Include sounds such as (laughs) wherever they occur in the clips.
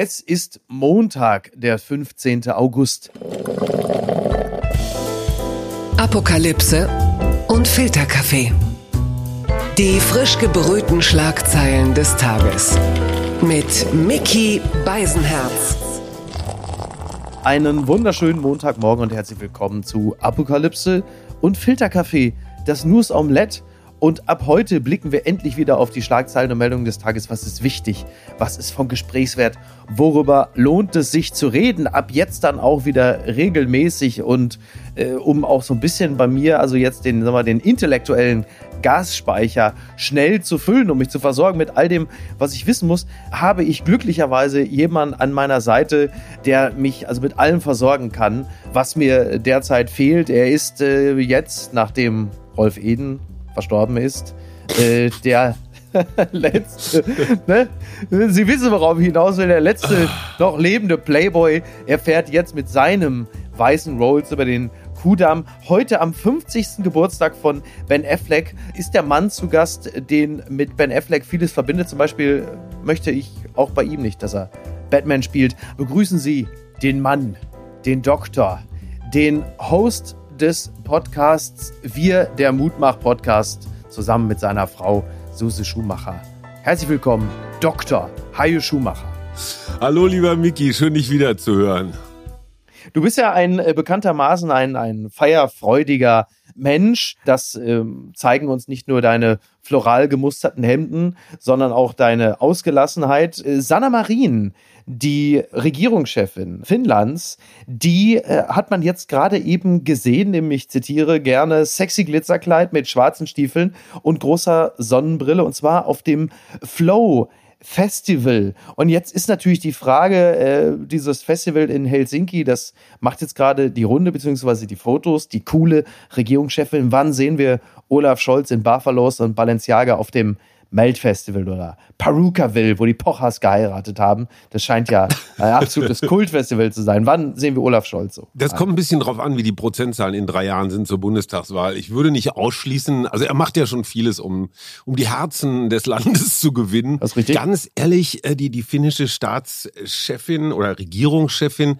Es ist Montag, der 15. August. Apokalypse und Filterkaffee. Die frisch gebrühten Schlagzeilen des Tages. Mit Mickey Beisenherz. Einen wunderschönen Montagmorgen und herzlich willkommen zu Apokalypse und Filterkaffee, das News Omelette und ab heute blicken wir endlich wieder auf die Schlagzeilen und Meldungen des Tages. Was ist wichtig? Was ist von Gesprächswert? Worüber lohnt es sich zu reden? Ab jetzt dann auch wieder regelmäßig und äh, um auch so ein bisschen bei mir, also jetzt den, sagen wir, den intellektuellen Gasspeicher schnell zu füllen, um mich zu versorgen mit all dem, was ich wissen muss, habe ich glücklicherweise jemanden an meiner Seite, der mich also mit allem versorgen kann, was mir derzeit fehlt. Er ist äh, jetzt, nachdem Rolf Eden verstorben ist, äh, der (laughs) letzte, ne? Sie wissen, worauf ich hinaus will, der letzte noch lebende Playboy erfährt jetzt mit seinem weißen Rolls über den Kudamm. Heute am 50. Geburtstag von Ben Affleck ist der Mann zu Gast, den mit Ben Affleck vieles verbindet. Zum Beispiel möchte ich auch bei ihm nicht, dass er Batman spielt. Begrüßen Sie den Mann, den Doktor, den Host des Podcasts Wir, der Mutmach-Podcast, zusammen mit seiner Frau Suse Schumacher. Herzlich willkommen, Dr. Hajo Schumacher. Hallo, lieber Miki, schön dich wieder zu hören. Du bist ja ein äh, bekanntermaßen ein, ein feierfreudiger Mensch. Das äh, zeigen uns nicht nur deine floral gemusterten Hemden, sondern auch deine Ausgelassenheit. Äh, Sanna Marin, die Regierungschefin Finnlands, die äh, hat man jetzt gerade eben gesehen, nämlich zitiere gerne sexy Glitzerkleid mit schwarzen Stiefeln und großer Sonnenbrille und zwar auf dem Flow Festival. Und jetzt ist natürlich die Frage, äh, dieses Festival in Helsinki, das macht jetzt gerade die Runde, beziehungsweise die Fotos, die coole Regierungschefin. Wann sehen wir Olaf Scholz in Barfalos und Balenciaga auf dem Melt-Festival oder Perukaville, wo die Pochers geheiratet haben. Das scheint ja (laughs) ein absolutes Kultfestival zu sein. Wann sehen wir Olaf Scholz so? Das kommt ein bisschen drauf an, wie die Prozentzahlen in drei Jahren sind zur Bundestagswahl. Ich würde nicht ausschließen, also er macht ja schon vieles, um, um die Herzen des Landes zu gewinnen. Das ist richtig. Ganz ehrlich, äh, die, die finnische Staatschefin oder Regierungschefin,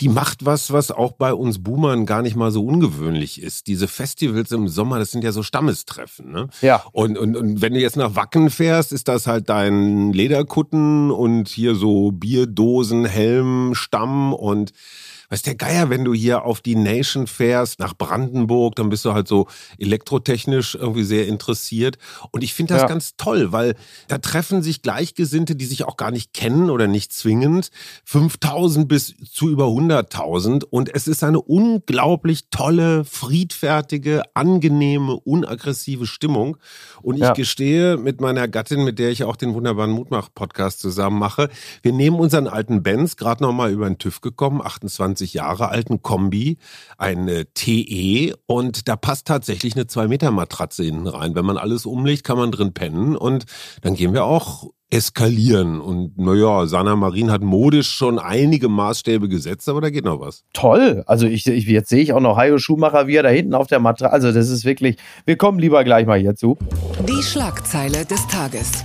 die macht was, was auch bei uns Boomern gar nicht mal so ungewöhnlich ist. Diese Festivals im Sommer, das sind ja so Stammestreffen. Ne? Ja. Und, und, und wenn du jetzt nach Wacken fährst, ist das halt dein Lederkutten und hier so Bierdosen, Helm, Stamm und Weiß der Geier, wenn du hier auf die Nation fährst, nach Brandenburg, dann bist du halt so elektrotechnisch irgendwie sehr interessiert. Und ich finde das ja. ganz toll, weil da treffen sich Gleichgesinnte, die sich auch gar nicht kennen oder nicht zwingend, 5000 bis zu über 100.000. Und es ist eine unglaublich tolle, friedfertige, angenehme, unaggressive Stimmung. Und ich ja. gestehe mit meiner Gattin, mit der ich auch den wunderbaren Mutmach-Podcast zusammen mache, wir nehmen unseren alten Benz, gerade nochmal über den TÜV gekommen, 28 20 Jahre alten Kombi, eine TE und da passt tatsächlich eine 2 Meter Matratze hinten rein. Wenn man alles umlegt, kann man drin pennen und dann gehen wir auch eskalieren. Und naja, Sana Marin hat modisch schon einige Maßstäbe gesetzt, aber da geht noch was. Toll. Also ich, ich jetzt sehe ich auch noch Hajo Schumacher, wie er da hinten auf der Matratze. Also das ist wirklich. Wir kommen lieber gleich mal hierzu. Die Schlagzeile des Tages.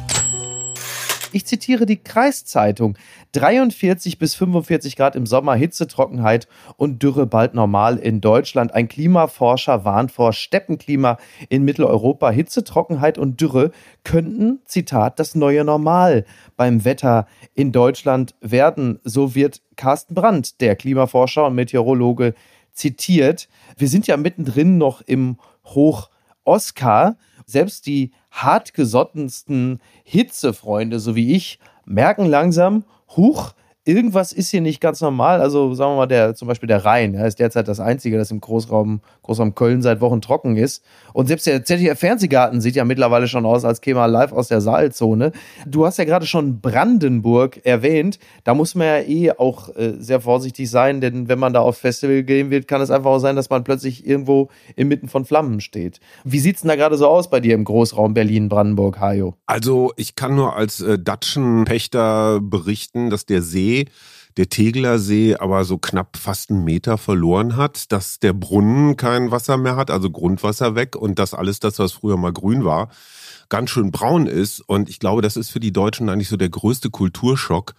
Ich zitiere die Kreiszeitung. 43 bis 45 Grad im Sommer, Hitze, Trockenheit und Dürre bald normal in Deutschland. Ein Klimaforscher warnt vor Steppenklima in Mitteleuropa. Hitze, Trockenheit und Dürre könnten, Zitat, das neue Normal beim Wetter in Deutschland werden. So wird Carsten Brandt, der Klimaforscher und Meteorologe, zitiert. Wir sind ja mittendrin noch im Hoch-Oscar. Selbst die hartgesottensten Hitzefreunde, so wie ich, merken langsam, huch, irgendwas ist hier nicht ganz normal. Also sagen wir mal, der, zum Beispiel der Rhein, ja, ist derzeit das einzige, das im Großraum, Großraum Köln seit Wochen trocken ist. Und selbst der ZDF Fernsehgarten sieht ja mittlerweile schon aus, als käme er live aus der Saalzone. Du hast ja gerade schon Brandenburg erwähnt. Da muss man ja eh auch äh, sehr vorsichtig sein, denn wenn man da aufs Festival gehen wird, kann es einfach auch sein, dass man plötzlich irgendwo inmitten von Flammen steht. Wie sieht's denn da gerade so aus bei dir im Großraum Berlin, Brandenburg, Hajo? Also ich kann nur als äh, Datschenpächter berichten, dass der See der Tegeler See aber so knapp fast einen Meter verloren hat, dass der Brunnen kein Wasser mehr hat, also Grundwasser weg und dass alles das, was früher mal grün war, ganz schön braun ist. Und ich glaube, das ist für die Deutschen eigentlich so der größte Kulturschock.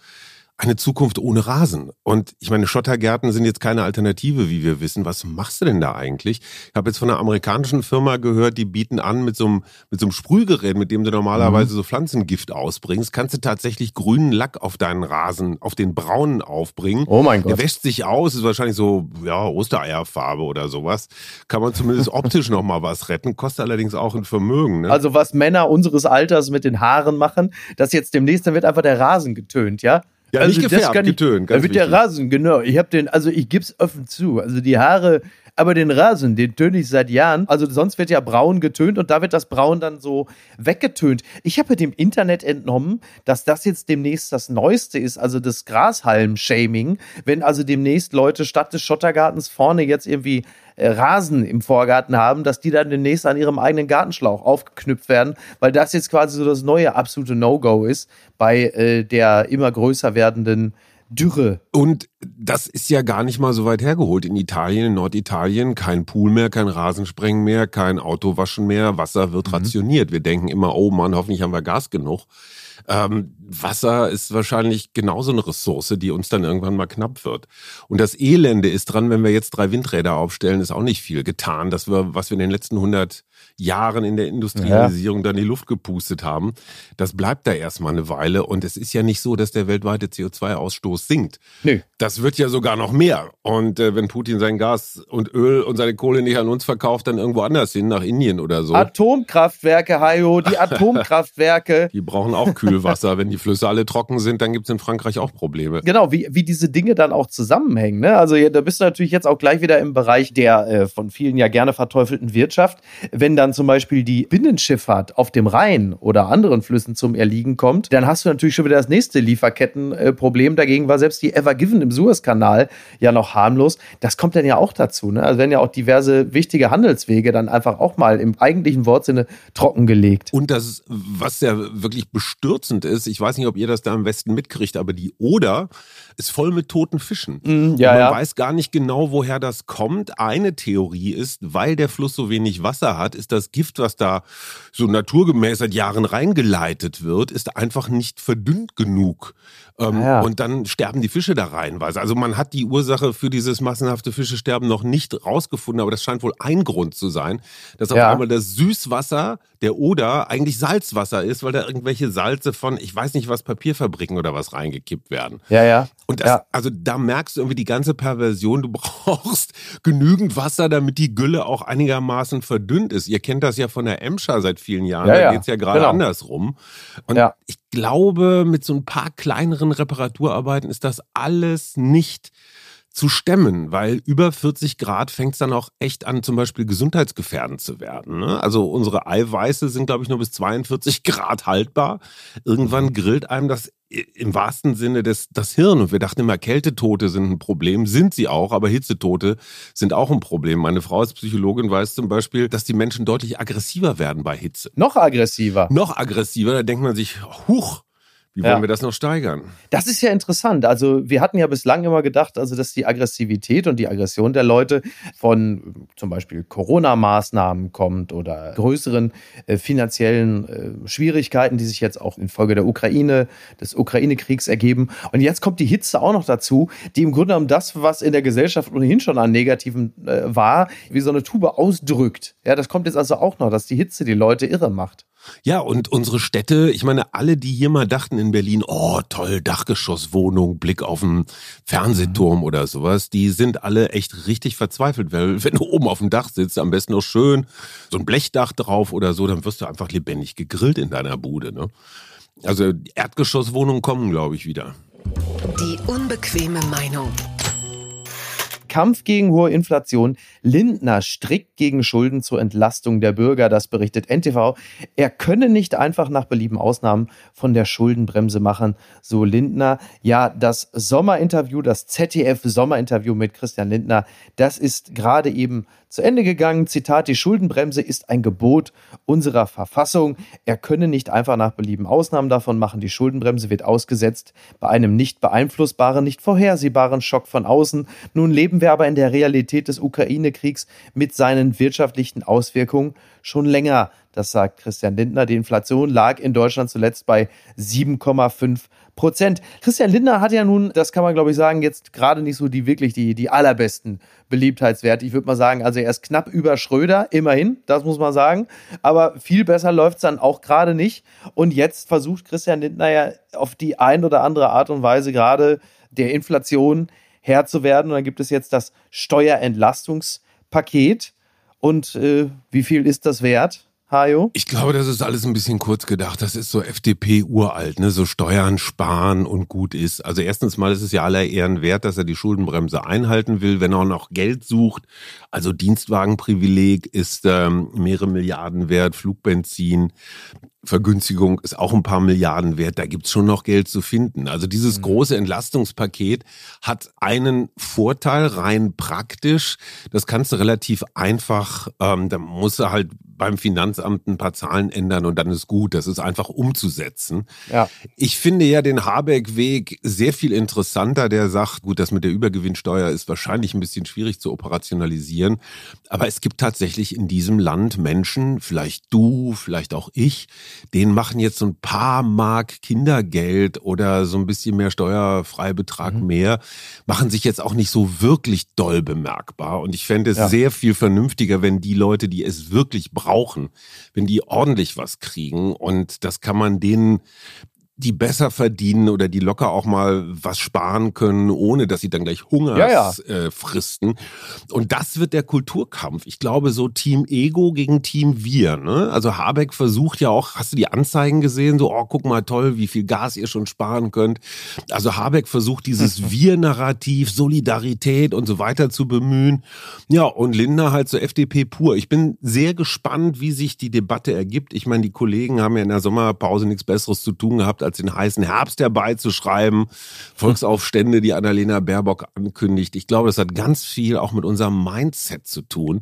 Eine Zukunft ohne Rasen. Und ich meine, Schottergärten sind jetzt keine Alternative, wie wir wissen. Was machst du denn da eigentlich? Ich habe jetzt von einer amerikanischen Firma gehört, die bieten an mit so einem, mit so einem Sprühgerät, mit dem du normalerweise mhm. so Pflanzengift ausbringst, kannst du tatsächlich grünen Lack auf deinen Rasen, auf den braunen aufbringen. Oh mein Gott. Der wäscht sich aus, ist wahrscheinlich so, ja, Ostereierfarbe oder sowas. Kann man zumindest optisch (laughs) noch mal was retten, kostet allerdings auch ein Vermögen. Ne? Also was Männer unseres Alters mit den Haaren machen, das jetzt demnächst, dann wird einfach der Rasen getönt, ja? Ja, also nicht gefärbt, getönt. Ganz da wird wichtig. der Rasen, genau. Ich habe den, also ich gib's offen zu. Also die Haare, aber den Rasen, den töne ich seit Jahren. Also sonst wird ja braun getönt und da wird das Braun dann so weggetönt. Ich habe dem Internet entnommen, dass das jetzt demnächst das Neueste ist, also das Grashalm-Shaming. Wenn also demnächst Leute statt des Schottergartens vorne jetzt irgendwie Rasen im Vorgarten haben, dass die dann demnächst an ihrem eigenen Gartenschlauch aufgeknüpft werden, weil das jetzt quasi so das neue absolute No-Go ist bei äh, der immer größer werdenden Dürre. Und das ist ja gar nicht mal so weit hergeholt. In Italien, in Norditalien, kein Pool mehr, kein Rasensprengen mehr, kein Autowaschen mehr, Wasser wird mhm. rationiert. Wir denken immer, oh Mann, hoffentlich haben wir Gas genug. Ähm, Wasser ist wahrscheinlich genauso eine Ressource, die uns dann irgendwann mal knapp wird. Und das Elende ist dran, wenn wir jetzt drei Windräder aufstellen, ist auch nicht viel getan. Das wir, was wir in den letzten 100 Jahren in der Industrialisierung ja. dann die Luft gepustet haben, das bleibt da erstmal eine Weile. Und es ist ja nicht so, dass der weltweite CO2-Ausstoß sinkt. Nee. Das wird ja sogar noch mehr. Und äh, wenn Putin sein Gas und Öl und seine Kohle nicht an uns verkauft, dann irgendwo anders hin, nach Indien oder so. Atomkraftwerke, Hajo, die (laughs) Atomkraftwerke. die brauchen auch Kühlwasser. wenn die Flüsse alle trocken sind, dann gibt es in Frankreich auch Probleme. Genau, wie, wie diese Dinge dann auch zusammenhängen. Ne? Also da bist du natürlich jetzt auch gleich wieder im Bereich der äh, von vielen ja gerne verteufelten Wirtschaft. Wenn dann zum Beispiel die Binnenschifffahrt auf dem Rhein oder anderen Flüssen zum Erliegen kommt, dann hast du natürlich schon wieder das nächste Lieferkettenproblem. Dagegen war selbst die Ever Given im Suezkanal ja noch harmlos. Das kommt dann ja auch dazu. Ne? Also werden ja auch diverse wichtige Handelswege dann einfach auch mal im eigentlichen Wortsinne trockengelegt. Und das, was ja wirklich bestürzend ist, ich weiß nicht, ob ihr das da im Westen mitkriegt, aber die Oder ist voll mit toten Fischen. Mm, ja, man ja. weiß gar nicht genau, woher das kommt. Eine Theorie ist, weil der Fluss so wenig Wasser hat, ist das Gift, was da so naturgemäß seit Jahren reingeleitet wird, ist einfach nicht verdünnt genug. Ähm, ja. Und dann sterben die Fische da reinweise. Also man hat die Ursache für dieses massenhafte Fischesterben noch nicht rausgefunden, aber das scheint wohl ein Grund zu sein, dass auf einmal das Süßwasser der Oder eigentlich Salzwasser ist, weil da irgendwelche Salze von, ich weiß nicht was, Papierfabriken oder was reingekippt werden. Ja, ja. Und das, ja. also da merkst du irgendwie die ganze Perversion. Du (laughs) brauchst genügend Wasser, damit die Gülle auch einigermaßen verdünnt ist. Ihr kennt das ja von der Emscher seit vielen Jahren. Ja, da ja. geht's ja gerade genau. andersrum. Und ja. ich glaube, mit so ein paar kleineren Reparaturarbeiten ist das alles nicht zu stemmen, weil über 40 Grad fängt es dann auch echt an, zum Beispiel gesundheitsgefährdend zu werden. Ne? Also unsere Eiweiße sind, glaube ich, nur bis 42 Grad haltbar. Irgendwann mhm. grillt einem das im wahrsten Sinne des, das Hirn. Und wir dachten immer, Kältetote sind ein Problem. Sind sie auch, aber Hitzetote sind auch ein Problem. Meine Frau als Psychologin weiß zum Beispiel, dass die Menschen deutlich aggressiver werden bei Hitze. Noch aggressiver? Noch aggressiver. Da denkt man sich, huch, wie wollen Ja. wir das noch steigern? Das ist ja interessant. Also wir hatten ja bislang immer gedacht, also dass die Aggressivität und die Aggression der Leute von äh, zum Beispiel Corona-Maßnahmen kommt oder größeren äh, finanziellen äh, Schwierigkeiten, die sich jetzt auch infolge der Ukraine, des Ukraine-Kriegs ergeben. Und jetzt kommt die Hitze auch noch dazu, die im Grunde genommen das, was in der Gesellschaft ohnehin schon an Negativen äh, war, wie so eine Tube ausdrückt. Ja, das kommt jetzt also auch noch, dass die Hitze die Leute irre macht. Ja, und unsere Städte, ich meine, alle, die hier mal dachten in Berlin, oh toll, Dachgeschosswohnung, Blick auf einen Fernsehturm oder sowas, die sind alle echt richtig verzweifelt, weil wenn du oben auf dem Dach sitzt, am besten noch schön so ein Blechdach drauf oder so, dann wirst du einfach lebendig gegrillt in deiner Bude. Ne? Also Erdgeschosswohnungen kommen, glaube ich, wieder. Die unbequeme Meinung. Kampf gegen hohe Inflation. Lindner strikt gegen Schulden zur Entlastung der Bürger. Das berichtet NTV. Er könne nicht einfach nach Belieben Ausnahmen von der Schuldenbremse machen, so Lindner. Ja, das Sommerinterview, das ZDF-Sommerinterview mit Christian Lindner, das ist gerade eben zu Ende gegangen. Zitat, die Schuldenbremse ist ein Gebot unserer Verfassung. Er könne nicht einfach nach Belieben Ausnahmen davon machen. Die Schuldenbremse wird ausgesetzt bei einem nicht beeinflussbaren, nicht vorhersehbaren Schock von außen. Nun leben wir aber in der Realität des Ukraine-Kriegs mit seinen wirtschaftlichen Auswirkungen schon länger. Das sagt Christian Lindner. Die Inflation lag in Deutschland zuletzt bei 7,5 Prozent. Christian Lindner hat ja nun, das kann man glaube ich sagen, jetzt gerade nicht so die wirklich die, die allerbesten Beliebtheitswerte. Ich würde mal sagen, also er ist knapp über Schröder, immerhin, das muss man sagen. Aber viel besser läuft es dann auch gerade nicht. Und jetzt versucht Christian Lindner ja auf die ein oder andere Art und Weise gerade der Inflation Herr zu werden. Und dann gibt es jetzt das Steuerentlastungspaket. Und äh, wie viel ist das wert? Hajo? Ich glaube, das ist alles ein bisschen kurz gedacht. Das ist so FDP uralt, ne? So Steuern sparen und gut ist. Also erstens mal ist es ja aller Ehren wert, dass er die Schuldenbremse einhalten will, wenn er auch noch Geld sucht. Also Dienstwagenprivileg ist ähm, mehrere Milliarden wert, Flugbenzin. Vergünstigung ist auch ein paar Milliarden wert. Da gibt's schon noch Geld zu finden. Also dieses mhm. große Entlastungspaket hat einen Vorteil rein praktisch. Das kannst du relativ einfach, ähm, da musst du halt beim Finanzamt ein paar Zahlen ändern und dann ist gut. Das ist einfach umzusetzen. Ja. Ich finde ja den Habeck-Weg sehr viel interessanter. Der sagt, gut, das mit der Übergewinnsteuer ist wahrscheinlich ein bisschen schwierig zu operationalisieren. Aber es gibt tatsächlich in diesem Land Menschen, vielleicht du, vielleicht auch ich, denen machen jetzt so ein paar Mark Kindergeld oder so ein bisschen mehr Steuerfreibetrag mhm. mehr, machen sich jetzt auch nicht so wirklich doll bemerkbar. Und ich fände es ja. sehr viel vernünftiger, wenn die Leute, die es wirklich brauchen, brauchen, wenn die ordentlich was kriegen. Und das kann man denen die besser verdienen oder die locker auch mal was sparen können, ohne dass sie dann gleich Hunger ja, ja. äh, fristen. Und das wird der Kulturkampf. Ich glaube, so Team Ego gegen Team Wir. Ne? Also Habeck versucht ja auch, hast du die Anzeigen gesehen? So, oh, guck mal toll, wie viel Gas ihr schon sparen könnt. Also Habeck versucht dieses (laughs) Wir-Narrativ, Solidarität und so weiter zu bemühen. Ja, und Lindner halt zur so FDP pur. Ich bin sehr gespannt, wie sich die Debatte ergibt. Ich meine, die Kollegen haben ja in der Sommerpause nichts Besseres zu tun gehabt, als den heißen Herbst herbeizuschreiben. Volksaufstände, die Annalena Baerbock ankündigt. Ich glaube, das hat ganz viel auch mit unserem Mindset zu tun.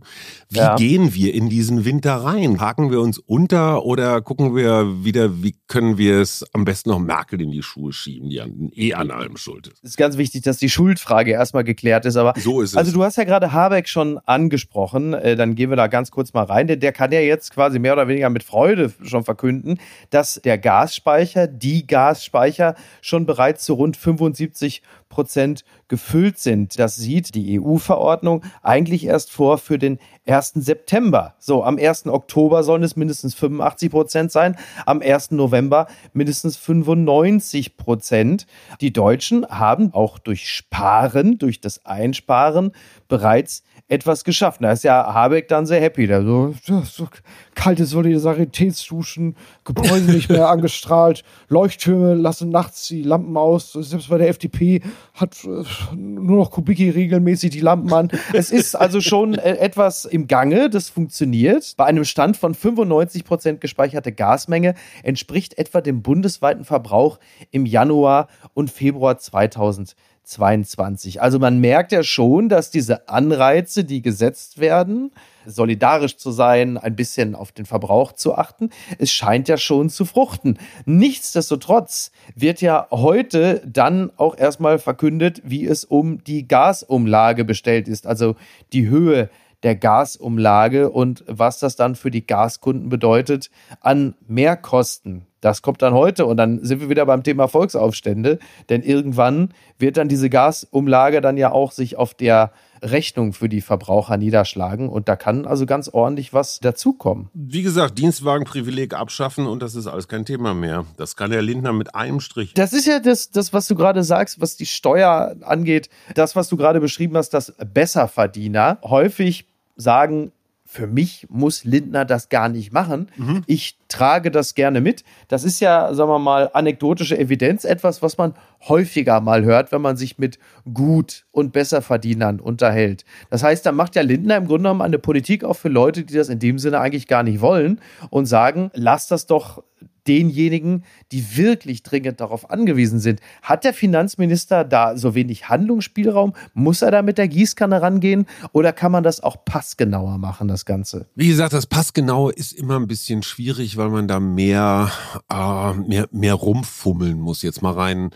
Wie ja. gehen wir in diesen Winter rein? Haken wir uns unter oder gucken wir wieder, wie können wir es am besten noch Merkel in die Schuhe schieben, die an, eh an allem schuld ist? Es ist ganz wichtig, dass die Schuldfrage erstmal geklärt ist. Aber so ist es. Also du hast ja gerade Habeck schon angesprochen. Äh, dann gehen wir da ganz kurz mal rein. Der kann ja jetzt quasi mehr oder weniger mit Freude schon verkünden, dass der Gasspeicher die die Gasspeicher schon bereits zu rund 75 Prozent gefüllt sind. Das sieht die EU-Verordnung eigentlich erst vor für den 1. September. So, am 1. Oktober sollen es mindestens 85 Prozent sein, am 1. November mindestens 95 Prozent. Die Deutschen haben auch durch Sparen, durch das Einsparen bereits etwas geschafft. Da ist ja Habeck dann sehr happy. Da so, so kalte Solidaritätsduschen, Gebäude nicht mehr (laughs) angestrahlt, Leuchttürme lassen nachts die Lampen aus. Selbst bei der FDP hat äh, nur noch Kubicki regelmäßig die Lampen an. Es ist also schon äh, etwas im Gange, das funktioniert. Bei einem Stand von 95 Prozent gespeicherte Gasmenge entspricht etwa dem bundesweiten Verbrauch im Januar und Februar 2020. 22. Also man merkt ja schon, dass diese Anreize, die gesetzt werden, solidarisch zu sein, ein bisschen auf den Verbrauch zu achten, es scheint ja schon zu fruchten. Nichtsdestotrotz wird ja heute dann auch erstmal verkündet, wie es um die Gasumlage bestellt ist, also die Höhe der Gasumlage und was das dann für die Gaskunden bedeutet an Mehrkosten. Das kommt dann heute und dann sind wir wieder beim Thema Volksaufstände, denn irgendwann wird dann diese Gasumlage dann ja auch sich auf der Rechnung für die Verbraucher niederschlagen und da kann also ganz ordentlich was dazukommen. Wie gesagt, Dienstwagenprivileg abschaffen und das ist alles kein Thema mehr. Das kann der Lindner mit einem Strich. Das ist ja das, das was du gerade sagst, was die Steuer angeht, das, was du gerade beschrieben hast, dass Besserverdiener häufig sagen, für mich muss Lindner das gar nicht machen. Mhm. Ich trage das gerne mit. Das ist ja, sagen wir mal, anekdotische Evidenz, etwas, was man häufiger mal hört, wenn man sich mit Gut- und Besserverdienern unterhält. Das heißt, da macht ja Lindner im Grunde genommen eine Politik auch für Leute, die das in dem Sinne eigentlich gar nicht wollen und sagen, lass das doch denjenigen, die wirklich dringend darauf angewiesen sind. Hat der Finanzminister da so wenig Handlungsspielraum? Muss er da mit der Gießkanne rangehen oder kann man das auch passgenauer machen, das Ganze? Wie gesagt, das Passgenaue ist immer ein bisschen schwierig, weil man da mehr, äh, mehr, mehr rumfummeln muss. Jetzt mal rein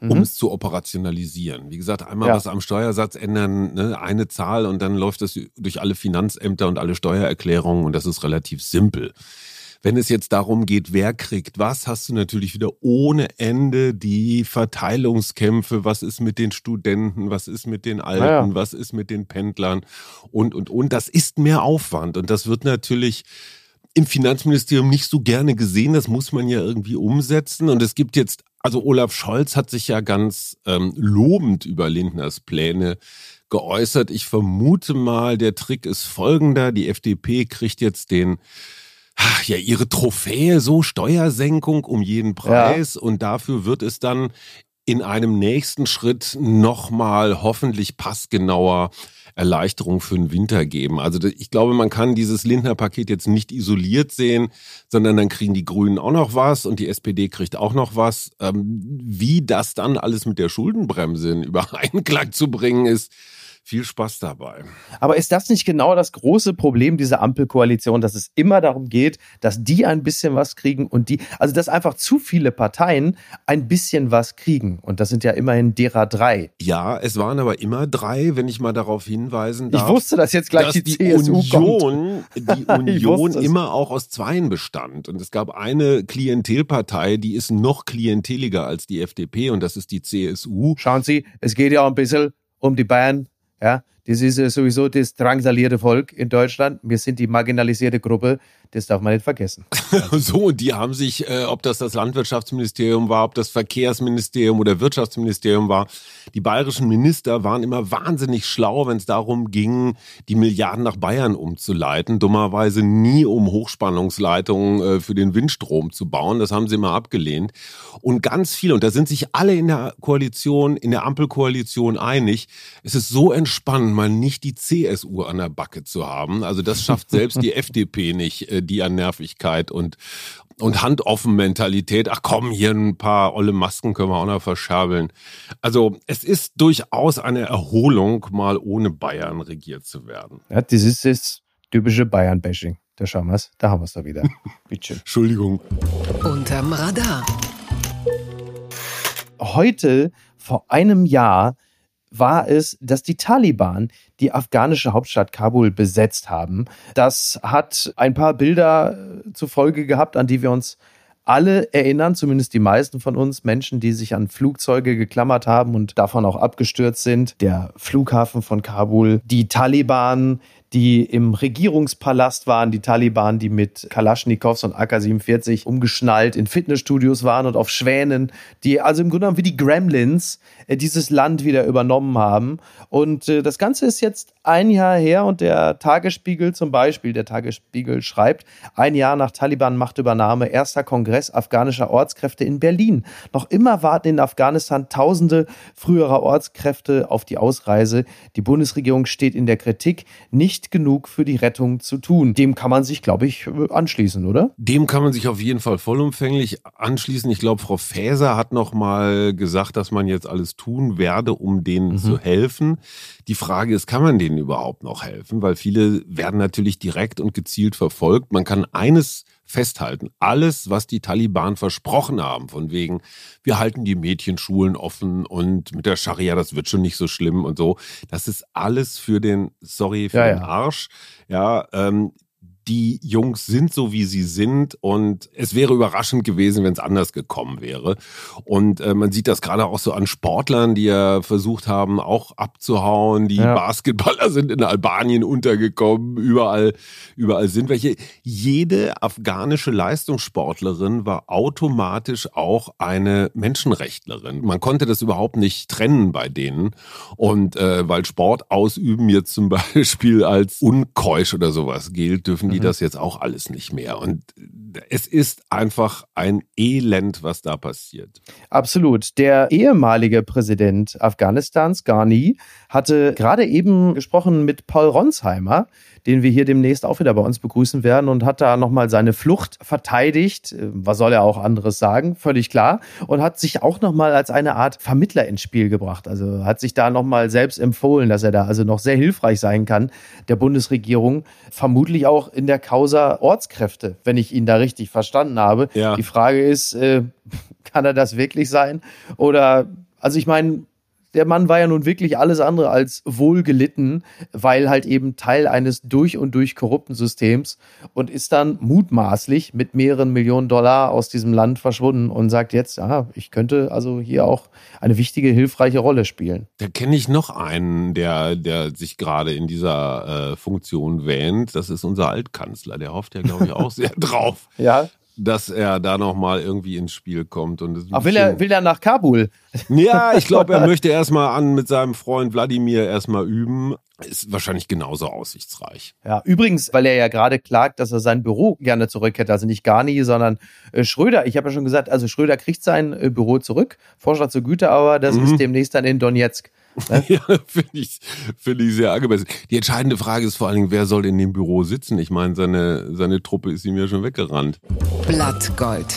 um mhm. es zu operationalisieren. Wie gesagt, einmal ja. was am Steuersatz ändern, ne, eine Zahl und dann läuft das durch alle Finanzämter und alle Steuererklärungen und das ist relativ simpel. Wenn es jetzt darum geht, wer kriegt was, hast du natürlich wieder ohne Ende die Verteilungskämpfe. Was ist mit den Studenten? Was ist mit den Alten? Ja. Was ist mit den Pendlern? Und, und, und. Das ist mehr Aufwand. Und das wird natürlich im Finanzministerium nicht so gerne gesehen. Das muss man ja irgendwie umsetzen. Und es gibt jetzt, also Olaf Scholz hat sich ja ganz ähm, lobend über Lindners Pläne geäußert. Ich vermute mal, der Trick ist folgender. Die FDP kriegt jetzt den ja, ihre Trophäe, so Steuersenkung um jeden Preis. Ja. Und dafür wird es dann in einem nächsten Schritt nochmal hoffentlich passgenauer Erleichterung für den Winter geben. Also ich glaube, man kann dieses Lindner-Paket jetzt nicht isoliert sehen, sondern dann kriegen die Grünen auch noch was und die SPD kriegt auch noch was. Ähm, wie das dann alles mit der Schuldenbremse in Übereinklang zu bringen ist, viel Spaß dabei. Aber ist das nicht genau das große Problem dieser Ampelkoalition, dass es immer darum geht, dass die ein bisschen was kriegen und die, also dass einfach zu viele Parteien ein bisschen was kriegen. Und das sind ja immerhin derer drei. Ja, es waren aber immer drei, wenn ich mal darauf hinweisen darf. Ich wusste, dass jetzt gleich dass die, die Union, (laughs) die Union immer auch aus Zweien bestand. Und es gab eine Klientelpartei, die ist noch klienteliger als die FDP und das ist die CSU. Schauen Sie, es geht ja auch ein bisschen um die Bayern ja, das ist sowieso das drangsalierte Volk in Deutschland. Wir sind die marginalisierte Gruppe. Das darf man nicht vergessen. (laughs) so, und die haben sich, äh, ob das das Landwirtschaftsministerium war, ob das Verkehrsministerium oder Wirtschaftsministerium war, die bayerischen Minister waren immer wahnsinnig schlau, wenn es darum ging, die Milliarden nach Bayern umzuleiten. Dummerweise nie um Hochspannungsleitungen äh, für den Windstrom zu bauen. Das haben sie immer abgelehnt. Und ganz viele, und da sind sich alle in der Koalition, in der Ampelkoalition einig, es ist so entspannt, mal nicht die CSU an der Backe zu haben. Also das schafft selbst die (laughs) FDP nicht, äh, die an Nervigkeit und, und Handoffen-Mentalität. Ach komm, hier ein paar olle Masken können wir auch noch verscherbeln. Also es ist durchaus eine Erholung, mal ohne Bayern regiert zu werden. Ja, das ist das typische Bayern-Bashing. Da schauen wir es, da haben wir es da wieder. (laughs) Bitte. Entschuldigung. Unterm Radar. Heute, vor einem Jahr, war es, dass die Taliban die afghanische Hauptstadt Kabul besetzt haben. Das hat ein paar Bilder äh, zur Folge gehabt, an die wir uns alle erinnern, zumindest die meisten von uns, Menschen, die sich an Flugzeuge geklammert haben und davon auch abgestürzt sind. Der Flughafen von Kabul, die Taliban, die im Regierungspalast waren, die Taliban, die mit Kalaschnikows und AK-47 umgeschnallt in Fitnessstudios waren und auf Schwänen, die also im Grunde genommen wie die Gremlins äh, dieses Land wieder übernommen haben. Und äh, das Ganze ist jetzt ein Jahr her und der Tagesspiegel zum Beispiel, der Tagesspiegel schreibt, ein Jahr nach Taliban-Machtübernahme, erster Kongress afghanischer Ortskräfte in Berlin. Noch immer warten in Afghanistan tausende früherer Ortskräfte auf die Ausreise. Die Bundesregierung steht in der Kritik, nicht nicht genug für die Rettung zu tun. Dem kann man sich, glaube ich, anschließen, oder? Dem kann man sich auf jeden Fall vollumfänglich anschließen. Ich glaube, Frau Faeser hat noch mal gesagt, dass man jetzt alles tun werde, um denen mhm. zu helfen. Die Frage ist, kann man denen überhaupt noch helfen? Weil viele werden natürlich direkt und gezielt verfolgt. Man kann eines festhalten. Alles, was die Taliban versprochen haben, von wegen, wir halten die Mädchenschulen offen und mit der Scharia, das wird schon nicht so schlimm und so, das ist alles für den, sorry, für ja, den Arsch. Ja, ähm, die Jungs sind so, wie sie sind und es wäre überraschend gewesen, wenn es anders gekommen wäre. Und äh, man sieht das gerade auch so an Sportlern, die ja versucht haben, auch abzuhauen. Die ja. Basketballer sind in Albanien untergekommen, überall, überall sind welche. Jede afghanische Leistungssportlerin war automatisch auch eine Menschenrechtlerin. Man konnte das überhaupt nicht trennen bei denen. Und äh, weil Sport ausüben jetzt zum (laughs) Beispiel als unkeusch oder sowas gilt, dürfen die die mhm. das jetzt auch alles nicht mehr. Und es ist einfach ein Elend, was da passiert. Absolut. Der ehemalige Präsident Afghanistans, Ghani, hatte gerade eben gesprochen mit Paul Ronsheimer, den wir hier demnächst auch wieder bei uns begrüßen werden und hat da nochmal seine Flucht verteidigt. Was soll er auch anderes sagen? Völlig klar. Und hat sich auch nochmal als eine Art Vermittler ins Spiel gebracht. Also hat sich da nochmal selbst empfohlen, dass er da also noch sehr hilfreich sein kann, der Bundesregierung. Vermutlich auch in der Causa Ortskräfte, wenn ich ihn da richtig verstanden habe. Ja. Die Frage ist, äh, (laughs) kann er das wirklich sein? Oder, also ich meine, der Mann war ja nun wirklich alles andere als wohlgelitten, weil halt eben Teil eines durch und durch korrupten Systems und ist dann mutmaßlich mit mehreren Millionen Dollar aus diesem Land verschwunden und sagt jetzt, ja, ich könnte also hier auch eine wichtige, hilfreiche Rolle spielen. Da kenne ich noch einen, der, der sich gerade in dieser äh, Funktion wähnt. Das ist unser Altkanzler. Der hofft ja, glaube ich, auch (laughs) sehr drauf. Ja dass er da nochmal irgendwie ins Spiel kommt. Und Ach, will er, will er nach Kabul? (laughs) Ja, ich glaube, er (laughs) möchte erstmal an mit seinem Freund Wladimir erstmal üben. Ist wahrscheinlich genauso aussichtsreich. Ja, übrigens, weil er ja gerade klagt, dass er sein Büro gerne zurück hätte. Also nicht Garni, sondern äh, Schröder. Ich habe ja schon gesagt, also Schröder kriegt sein äh, Büro zurück. Vorschlag zur Güte, aber das mhm. ist demnächst dann in Donetsk. Ne? ja, (laughs) finde ich, find ich sehr angemessen. Die entscheidende Frage ist vor allen Dingen, wer soll in dem Büro sitzen? Ich meine, seine, seine Truppe ist ihm ja schon weggerannt. Blattgold.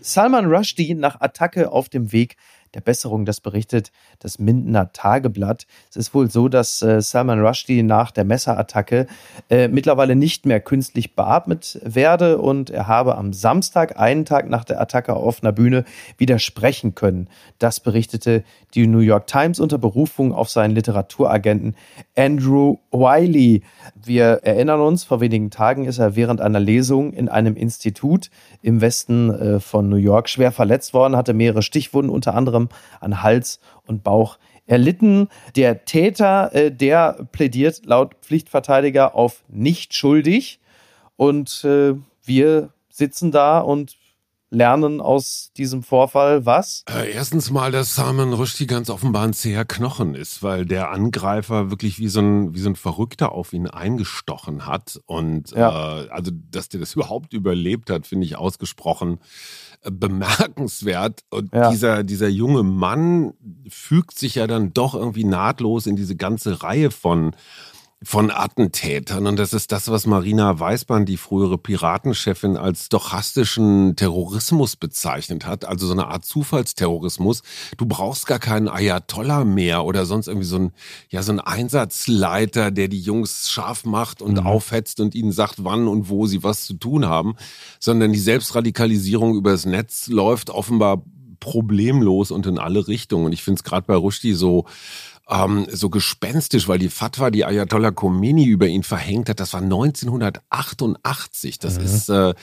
Salman Rushdie nach Attacke auf dem Weg der Besserung. Das berichtet das Mindener Tageblatt. Es ist wohl so, dass äh, Salman Rushdie nach der Messerattacke äh, mittlerweile nicht mehr künstlich beatmet werde und er habe am Samstag, einen Tag nach der Attacke auf offener Bühne, widersprechen können. Das berichtete die New York Times unter Berufung auf seinen Literaturagenten Andrew Wiley. Wir erinnern uns, vor wenigen Tagen ist er während einer Lesung in einem Institut im Westen äh, von New York schwer verletzt worden, hatte mehrere Stichwunden, unter anderem an Hals und Bauch erlitten. Der Täter, äh, der plädiert laut Pflichtverteidiger auf nicht schuldig. Und äh, wir sitzen da und lernen aus diesem Vorfall was? Äh, erstens mal, dass Salman Rushdie ganz offenbar ein zäher Knochen ist, weil der Angreifer wirklich wie so ein, wie so ein Verrückter auf ihn eingestochen hat. Und ja. äh, also, dass der das überhaupt überlebt hat, finde ich ausgesprochen bemerkenswert. Und ja. dieser, dieser junge Mann fügt sich ja dann doch irgendwie nahtlos in diese ganze Reihe von von Attentätern. Und das ist das, was Marina Weißbahn, die frühere Piratenchefin, als stochastischen Terrorismus bezeichnet hat. Also so eine Art Zufallsterrorismus. Du brauchst gar keinen Ayatollah mehr oder sonst irgendwie so ein, ja, so ein Einsatzleiter, der die Jungs scharf macht und mhm. aufhetzt und ihnen sagt, wann und wo sie was zu tun haben, sondern die Selbstradikalisierung übers Netz läuft offenbar problemlos und in alle Richtungen. Und ich finde es gerade bei Rushdie so, ähm, so gespenstisch, weil die Fatwa, die Ayatollah Khomeini über ihn verhängt hat, das war 1988. Das mhm. ist äh,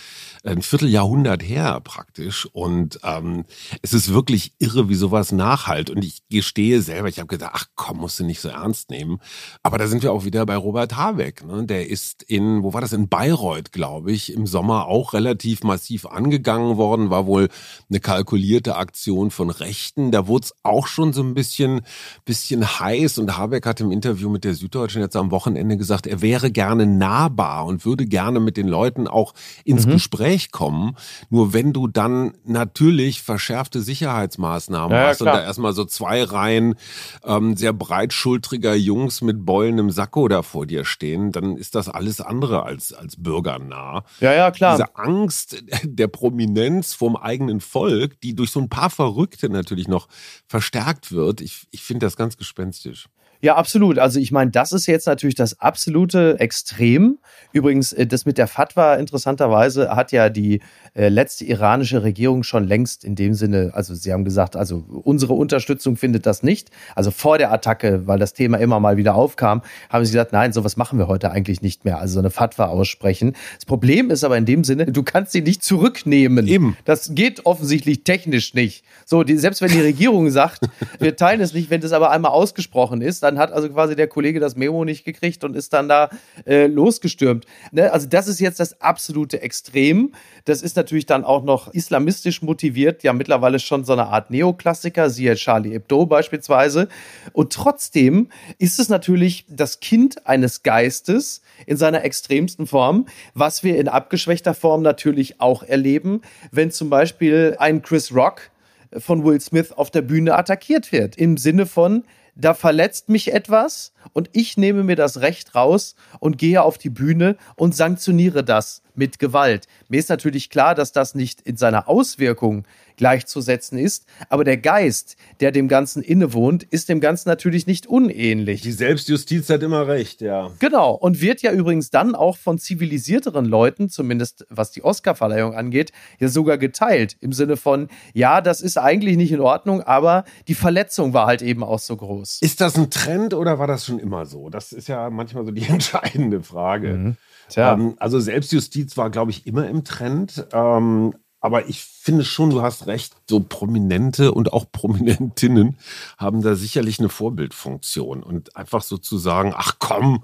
ein Vierteljahrhundert her praktisch. Und ähm, es ist wirklich irre, wie sowas nachhalt. Und ich gestehe selber, ich habe gedacht, ach komm, musst du nicht so ernst nehmen. Aber da sind wir auch wieder bei Robert Habeck. Ne? Der ist in, wo war das, in Bayreuth, glaube ich, im Sommer auch relativ massiv angegangen worden. War wohl eine kalkulierte Aktion von Rechten. Da wurde es auch schon so ein bisschen, bisschen heiß und Habeck hat im Interview mit der Süddeutschen jetzt am Wochenende gesagt, er wäre gerne nahbar und würde gerne mit den Leuten auch ins mhm. Gespräch kommen. Nur wenn du dann natürlich verschärfte Sicherheitsmaßnahmen ja, hast ja, und da erstmal so zwei Reihen ähm, sehr breitschultriger Jungs mit Beulen im Sakko da vor dir stehen, dann ist das alles andere als, als bürgernah. Ja, ja, klar. Diese Angst der Prominenz vom eigenen Volk, die durch so ein paar Verrückte natürlich noch verstärkt wird, ich, ich finde das ganz gespenstisch günstig. Ja, absolut. Also ich meine, das ist jetzt natürlich das absolute Extrem. Übrigens, äh, das mit der Fatwa interessanterweise hat ja die äh, letzte iranische Regierung schon längst in dem Sinne, also sie haben gesagt, also unsere Unterstützung findet das nicht. Also vor der Attacke, weil das Thema immer mal wieder aufkam, haben sie gesagt, nein, sowas machen wir heute eigentlich nicht mehr. Also so eine Fatwa aussprechen. Das Problem ist aber in dem Sinne, du kannst sie nicht zurücknehmen. Eben. Das geht offensichtlich technisch nicht. So, die, selbst wenn die Regierung sagt, (laughs) wir teilen es nicht, wenn das aber einmal ausgesprochen ist, dann hat also quasi der Kollege das Memo nicht gekriegt und ist dann da äh, losgestürmt. Ne? Also das ist jetzt das absolute Extrem. Das ist natürlich dann auch noch islamistisch motiviert, ja mittlerweile schon so eine Art Neoklassiker, siehe Charlie Hebdo beispielsweise. Und trotzdem ist es natürlich das Kind eines Geistes in seiner extremsten Form, was wir in abgeschwächter Form natürlich auch erleben, wenn zum Beispiel ein Chris Rock von Will Smith auf der Bühne attackiert wird. Im Sinne von, da verletzt mich etwas und ich nehme mir das Recht raus und gehe auf die Bühne und sanktioniere das mit Gewalt. Mir ist natürlich klar, dass das nicht in seiner Auswirkung gleichzusetzen ist, aber der Geist, der dem Ganzen innewohnt, ist dem Ganzen natürlich nicht unähnlich. Die Selbstjustiz hat immer recht, ja. Genau, und wird ja übrigens dann auch von zivilisierteren Leuten, zumindest was die Oscarverleihung angeht, ja sogar geteilt. Im Sinne von, ja, das ist eigentlich nicht in Ordnung, aber die Verletzung war halt eben auch so groß. Ist das ein Trend oder war das schon immer so? Das ist ja manchmal so die (laughs) entscheidende Frage. Mhm. Ähm, also Selbstjustiz war, glaube ich, immer im Trend. Ähm, aber ich finde schon, du hast recht, so Prominente und auch Prominentinnen haben da sicherlich eine Vorbildfunktion. Und einfach so zu sagen, ach komm,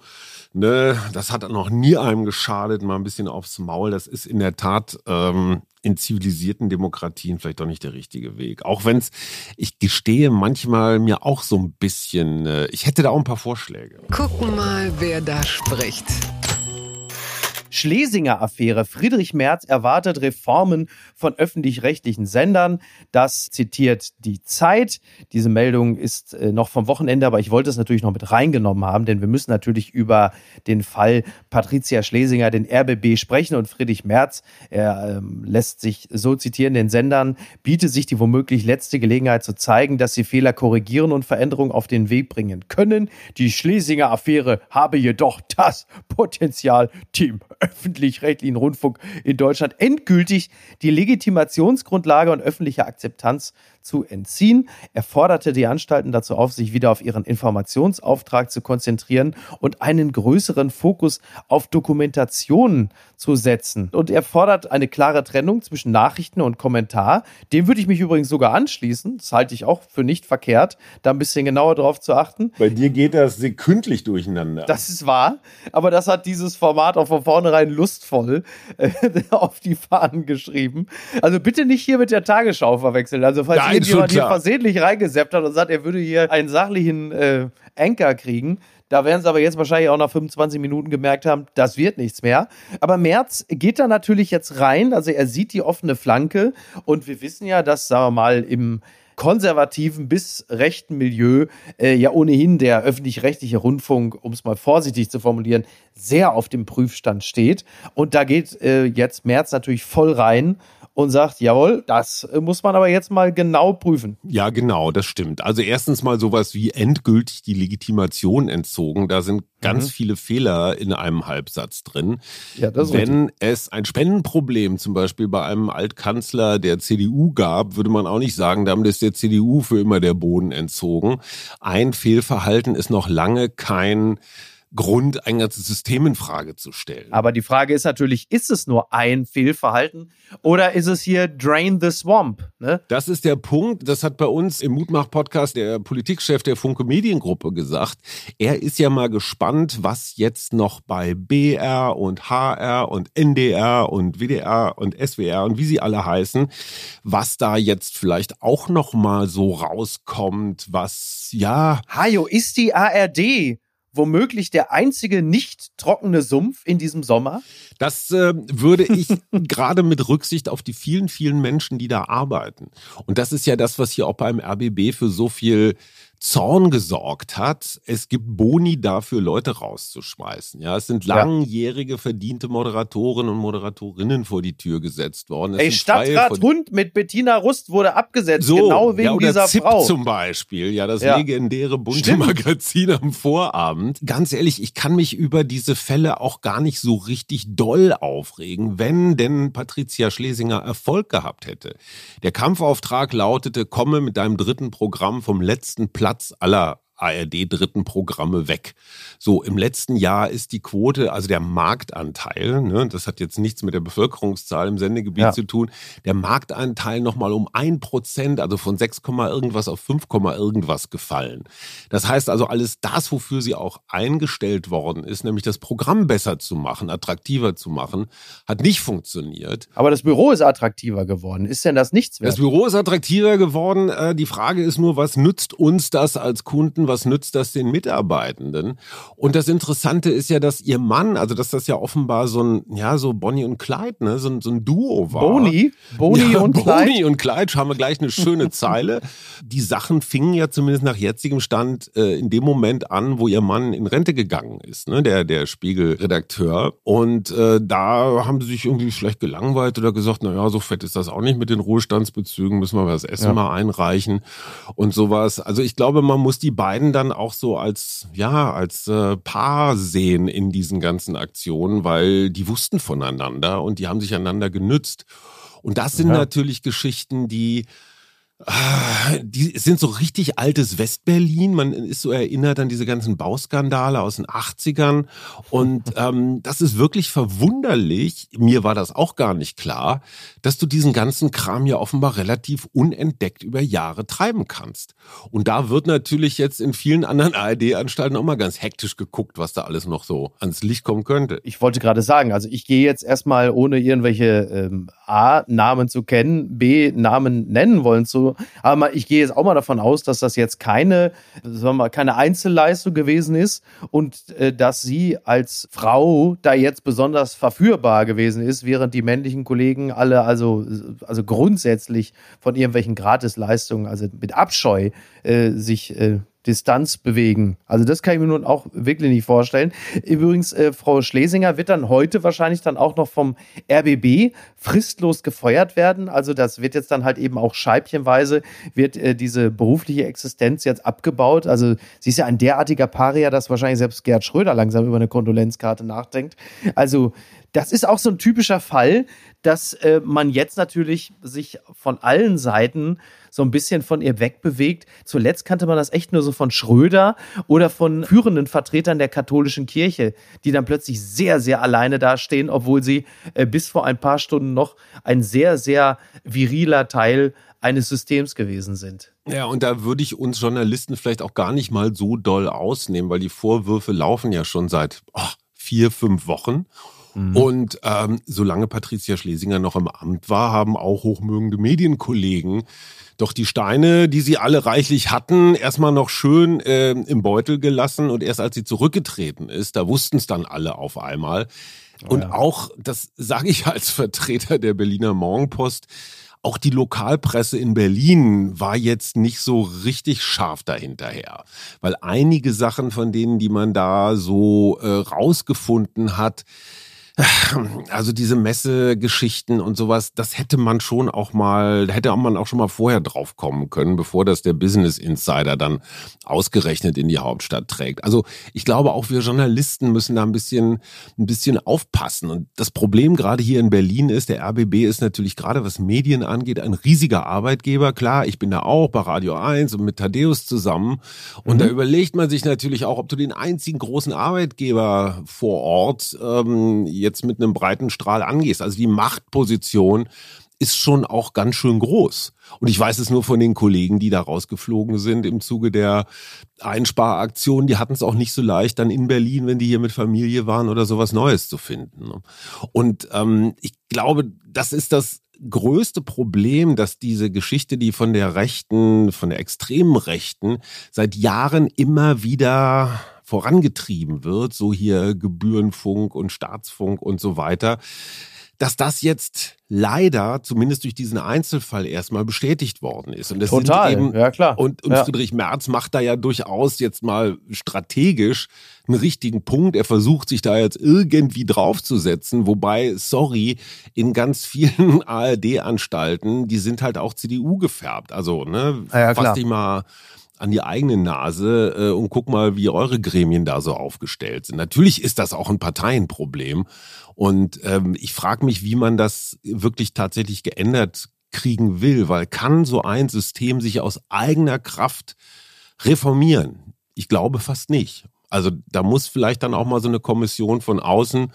ne, das hat noch nie einem geschadet, mal ein bisschen aufs Maul, das ist in der Tat ähm, in zivilisierten Demokratien vielleicht doch nicht der richtige Weg. Auch wenn es, ich gestehe manchmal mir auch so ein bisschen, äh, ich hätte da auch ein paar Vorschläge. Gucken mal, wer da spricht. Schlesinger-Affäre. Friedrich Merz erwartet Reformen von öffentlich-rechtlichen Sendern. Das zitiert die Zeit. Diese Meldung ist äh, noch vom Wochenende, aber ich wollte es natürlich noch mit reingenommen haben, denn wir müssen natürlich über den Fall Patricia Schlesinger, den RBB sprechen und Friedrich Merz, er ähm, lässt sich so zitieren, den Sendern bietet sich die womöglich letzte Gelegenheit zu zeigen, dass sie Fehler korrigieren und Veränderungen auf den Weg bringen können. Die Schlesinger-Affäre habe jedoch das Potenzial, Team öffentlich-rechtlichen Rundfunk in Deutschland endgültig die Legitimationsgrundlage und öffentliche Akzeptanz zu entziehen. Er forderte die Anstalten dazu auf, sich wieder auf ihren Informationsauftrag zu konzentrieren und einen größeren Fokus auf Dokumentationen zu setzen. Und er fordert eine klare Trennung zwischen Nachrichten und Kommentar. Dem würde ich mich übrigens sogar anschließen. Das halte ich auch für nicht verkehrt, da ein bisschen genauer drauf zu achten. Bei dir geht das sekündlich durcheinander. Das ist wahr, aber das hat dieses Format auch von vornherein lustvoll äh, (laughs) auf die Fahnen geschrieben. Also bitte nicht hier mit der Tagesschau verwechseln. Also falls Nein, jemand hier versehentlich reingeseppt hat und sagt, er würde hier einen sachlichen äh, Anker kriegen, da werden sie aber jetzt wahrscheinlich auch nach 25 Minuten gemerkt haben, das wird nichts mehr. Aber Merz geht da natürlich jetzt rein, also er sieht die offene Flanke. Und wir wissen ja, dass, sagen wir mal, im konservativen bis rechten Milieu äh, ja ohnehin der öffentlich-rechtliche Rundfunk, um es mal vorsichtig zu formulieren, sehr auf dem Prüfstand steht. Und da geht äh, jetzt Merz natürlich voll rein und sagt, jawohl, das muss man aber jetzt mal genau prüfen. Ja, genau, das stimmt. Also erstens mal sowas wie endgültig die Legitimation entzogen. Da sind ganz mhm. viele Fehler in einem Halbsatz drin. Ja, das Wenn richtig. es ein Spendenproblem zum Beispiel bei einem Altkanzler der CDU gab, würde man auch nicht sagen, damit ist der CDU für immer der Boden entzogen. Ein Fehlverhalten ist noch lange kein Grund, ein ganzes System in Frage zu stellen. Aber die Frage ist natürlich, ist es nur ein Fehlverhalten oder ist es hier Drain the Swamp? Ne? Das ist der Punkt. Das hat bei uns im Mutmach-Podcast der Politikchef der Funke Mediengruppe gesagt. Er ist ja mal gespannt, was jetzt noch bei BR und HR und NDR und WDR und SWR und wie sie alle heißen, was da jetzt vielleicht auch noch mal so rauskommt, was ja. Hajo, ist die ARD womöglich der einzige nicht trockene Sumpf in diesem Sommer? Das äh, würde ich (laughs) gerade mit Rücksicht auf die vielen, vielen Menschen, die da arbeiten. Und das ist ja das, was hier auch beim RBB für so viel Zorn gesorgt hat. Es gibt Boni dafür, Leute rauszuschmeißen. Ja, es sind langjährige verdiente Moderatoren und Moderatorinnen vor die Tür gesetzt worden. Es Ey, Stadtrat Hund mit Bettina Rust wurde abgesetzt, so, genau wegen ja, oder dieser ZIP Frau. zum Beispiel, ja, das ja. legendäre bunte Stimmt. Magazin am Vorabend. Ganz ehrlich, ich kann mich über diese Fälle auch gar nicht so richtig doll aufregen, wenn denn Patricia Schlesinger Erfolg gehabt hätte. Der Kampfauftrag lautete, komme mit deinem dritten Programm vom letzten Platz Platz aller ARD-dritten Programme weg. So, im letzten Jahr ist die Quote, also der Marktanteil, ne, das hat jetzt nichts mit der Bevölkerungszahl im Sendegebiet ja. zu tun, der Marktanteil nochmal um ein Prozent, also von 6, irgendwas auf 5, irgendwas gefallen. Das heißt also, alles das, wofür sie auch eingestellt worden ist, nämlich das Programm besser zu machen, attraktiver zu machen, hat nicht funktioniert. Aber das Büro ist attraktiver geworden. Ist denn das nichts wert? Das Büro ist attraktiver geworden. Äh, die Frage ist nur, was nützt uns das als Kunden? Was nützt das den Mitarbeitenden? Und das Interessante ist ja, dass ihr Mann, also dass das ja offenbar so ein, ja, so Bonnie und Clyde, ne, so, ein, so ein Duo war. Boni? Boni ja, und Boni Clyde? Boni und Clyde, haben wir gleich eine schöne Zeile. Die Sachen fingen ja zumindest nach jetzigem Stand äh, in dem Moment an, wo ihr Mann in Rente gegangen ist, ne, der, der Spiegelredakteur. Und äh, da haben sie sich irgendwie vielleicht gelangweilt oder gesagt, naja, so fett ist das auch nicht mit den Ruhestandsbezügen, müssen wir das Essen Ja. mal einreichen und sowas. Also ich glaube, man muss die beiden dann auch so als, ja, als äh, Paar sehen in diesen ganzen Aktionen, weil die wussten voneinander und die haben sich einander genützt. Und das sind Ja. natürlich Geschichten, die Die sind so richtig altes Westberlin. Man ist so erinnert an diese ganzen Bauskandale aus den 80ern. Und (laughs) ähm, das ist wirklich verwunderlich. Mir war das auch gar nicht klar, dass du diesen ganzen Kram ja offenbar relativ unentdeckt über Jahre treiben kannst. Und da wird natürlich jetzt in vielen anderen (laughs) ARD-Anstalten auch mal ganz hektisch geguckt, was da alles noch so ans Licht kommen könnte. Ich wollte gerade sagen, also ich gehe jetzt erstmal ohne irgendwelche ähm, A, Namen zu kennen, B, Namen nennen wollen zu, aber ich gehe jetzt auch mal davon aus, dass das jetzt keine, sagen wir mal, keine Einzelleistung gewesen ist und äh, dass sie als Frau da jetzt besonders verführbar gewesen ist, während die männlichen Kollegen alle also, also grundsätzlich von irgendwelchen Gratisleistungen, also mit Abscheu äh, sich äh, Distanz bewegen. Also das kann ich mir nun auch wirklich nicht vorstellen. Übrigens, äh, Frau Schlesinger wird dann heute wahrscheinlich dann auch noch vom RBB fristlos gefeuert werden. Also das wird jetzt dann halt eben auch scheibchenweise, wird äh, diese berufliche Existenz jetzt abgebaut. Also sie ist ja ein derartiger Paria, dass wahrscheinlich selbst Gerd Schröder langsam über eine Kondolenzkarte nachdenkt. Also das ist auch so ein typischer Fall, dass äh, man jetzt natürlich sich von allen Seiten so ein bisschen von ihr wegbewegt. Zuletzt kannte man das echt nur so von Schröder oder von führenden Vertretern der katholischen Kirche, die dann plötzlich sehr, sehr alleine dastehen, obwohl sie äh, bis vor ein paar Stunden noch ein sehr, sehr viriler Teil eines Systems gewesen sind. Ja, und da würde ich uns Journalisten vielleicht auch gar nicht mal so doll ausnehmen, weil die Vorwürfe laufen ja schon seit oh, vier, fünf Wochen. Und ähm, solange Patricia Schlesinger noch im Amt war, haben auch hochmögende Medienkollegen doch die Steine, die sie alle reichlich hatten, erstmal noch schön äh, im Beutel gelassen. Und erst als sie zurückgetreten ist, da wussten es dann alle auf einmal. Und ja. auch, das sage ich als Vertreter der Berliner Morgenpost, auch die Lokalpresse in Berlin war jetzt nicht so richtig scharf dahinterher, weil einige Sachen von denen, die man da so äh, rausgefunden hat, also diese Messegeschichten und sowas, das hätte man schon auch mal, da hätte man auch schon mal vorher drauf kommen können, bevor das der Business Insider dann ausgerechnet in die Hauptstadt trägt. Also ich glaube auch wir Journalisten müssen da ein bisschen, ein bisschen aufpassen. Und das Problem gerade hier in Berlin ist, der RBB ist natürlich gerade was Medien angeht, ein riesiger Arbeitgeber. Klar, ich bin da auch bei Radio 1 und mit Thaddeus zusammen. Und da überlegt man sich natürlich auch, ob du den einzigen großen Arbeitgeber vor Ort ähm, jetzt mit einem breiten Strahl angehst. Also die Machtposition ist schon auch ganz schön groß. Und ich weiß es nur von den Kollegen, die da rausgeflogen sind im Zuge der Einsparaktion. Die hatten es auch nicht so leicht, dann in Berlin, wenn die hier mit Familie waren oder sowas Neues zu finden. ne? Und ähm, ich glaube, das ist das größte Problem, dass diese Geschichte, die von der Rechten, von der extremen Rechten seit Jahren immer wieder vorangetrieben wird, so hier Gebührenfunk und Staatsfunk und so weiter, dass das jetzt leider, zumindest durch diesen Einzelfall erstmal bestätigt worden ist. Und das Total, sind eben, ja klar. Und, und Ja. Friedrich Merz macht da ja durchaus jetzt mal strategisch einen richtigen Punkt. Er versucht sich da jetzt irgendwie draufzusetzen, wobei, sorry, in ganz vielen (laughs) ARD-Anstalten, die sind halt auch CDU gefärbt. Also, ne, Ja, ja, fass dich mal an die eigene Nase äh, und guck mal, wie eure Gremien da so aufgestellt sind. Natürlich ist das auch ein Parteienproblem. Und ähm, ich frage mich, wie man das wirklich tatsächlich geändert kriegen will, weil kann so ein System sich aus eigener Kraft reformieren? Ich glaube fast nicht. Also da muss vielleicht dann auch mal so eine Kommission von außen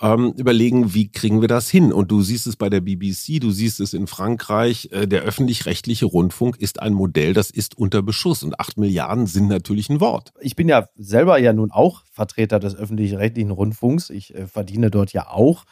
ähm, überlegen, wie kriegen wir das hin? Und du siehst es bei der BBC, du siehst es in Frankreich. Äh, der öffentlich-rechtliche Rundfunk ist ein Modell, das ist unter Beschuss. Und acht Milliarden sind natürlich ein Wort. ich bin ja selber ja nun auch Vertreter des öffentlich-rechtlichen Rundfunks. Ich äh, verdiene dort ja auch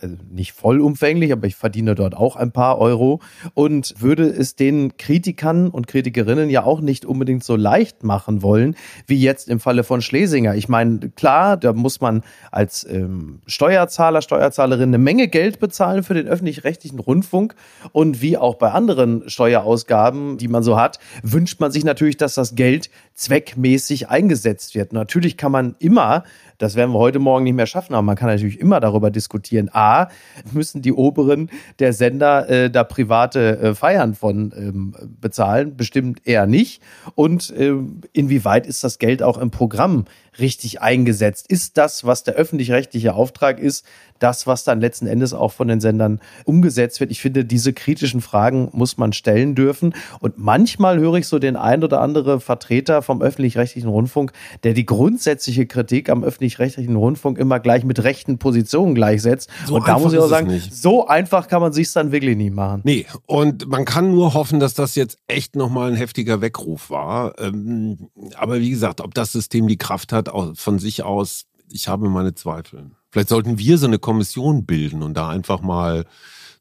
also nicht vollumfänglich, aber ich verdiene dort auch ein paar Euro und würde es den Kritikern und Kritikerinnen ja auch nicht unbedingt so leicht machen wollen, wie jetzt im Falle von Schlesinger. Ich meine, klar, da muss man als ähm, Steuerzahler, Steuerzahlerin eine Menge Geld bezahlen für den öffentlich-rechtlichen Rundfunk und wie auch bei anderen Steuerausgaben, die man so hat, wünscht man sich natürlich, dass das Geld zweckmäßig eingesetzt wird. Natürlich kann man immer das werden wir heute Morgen nicht mehr schaffen, aber man kann natürlich immer darüber diskutieren. A, müssen die Oberen der Sender äh, da private äh, Feiern von ähm, bezahlen? Bestimmt eher nicht. Und äh, inwieweit ist das Geld auch im Programm richtig eingesetzt? Ist das, was der öffentlich-rechtliche Auftrag ist, das, was dann letzten Endes auch von den Sendern umgesetzt wird? Ich finde, diese kritischen Fragen muss man stellen dürfen. Und manchmal höre ich so den ein oder andere Vertreter vom öffentlich-rechtlichen Rundfunk, der die grundsätzliche Kritik am öffentlich-rechtlichen Rundfunk immer gleich mit rechten Positionen gleichsetzt. So und da muss ich auch sagen, so einfach kann man sich dann wirklich nie machen. Nee, und man kann nur hoffen, dass das jetzt echt nochmal ein heftiger Weckruf war. Ähm, aber wie gesagt, ob das System die Kraft hat, von sich aus, ich habe meine Zweifel. Vielleicht sollten wir so eine Kommission bilden und da einfach mal